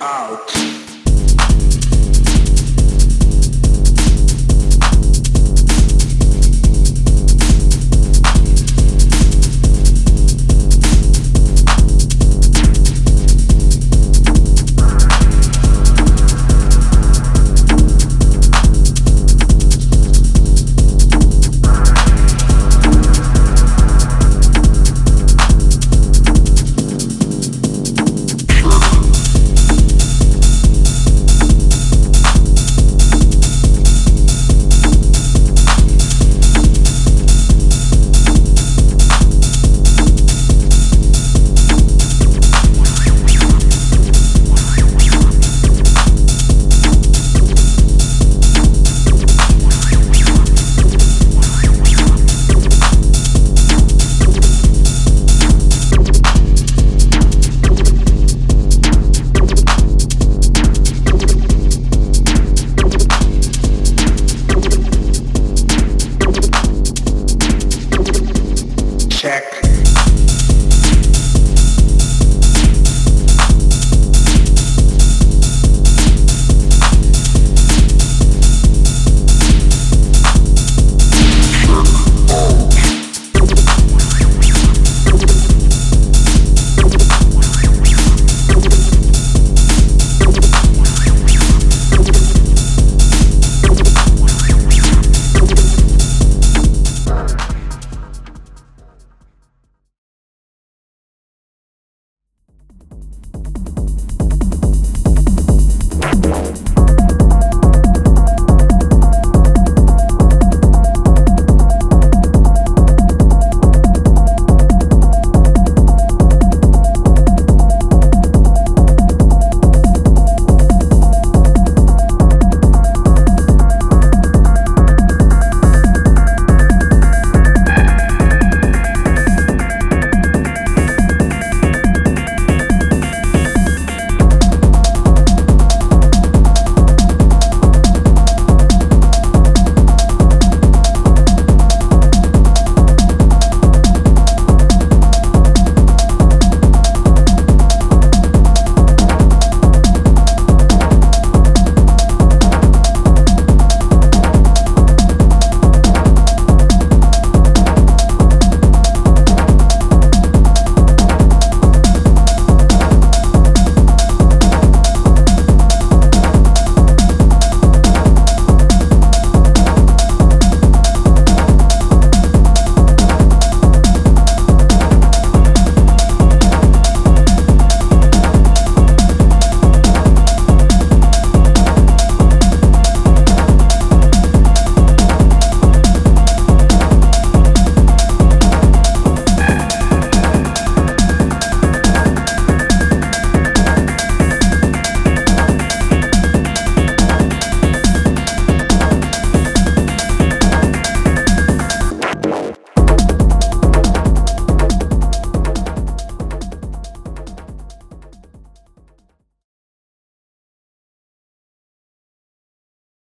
out.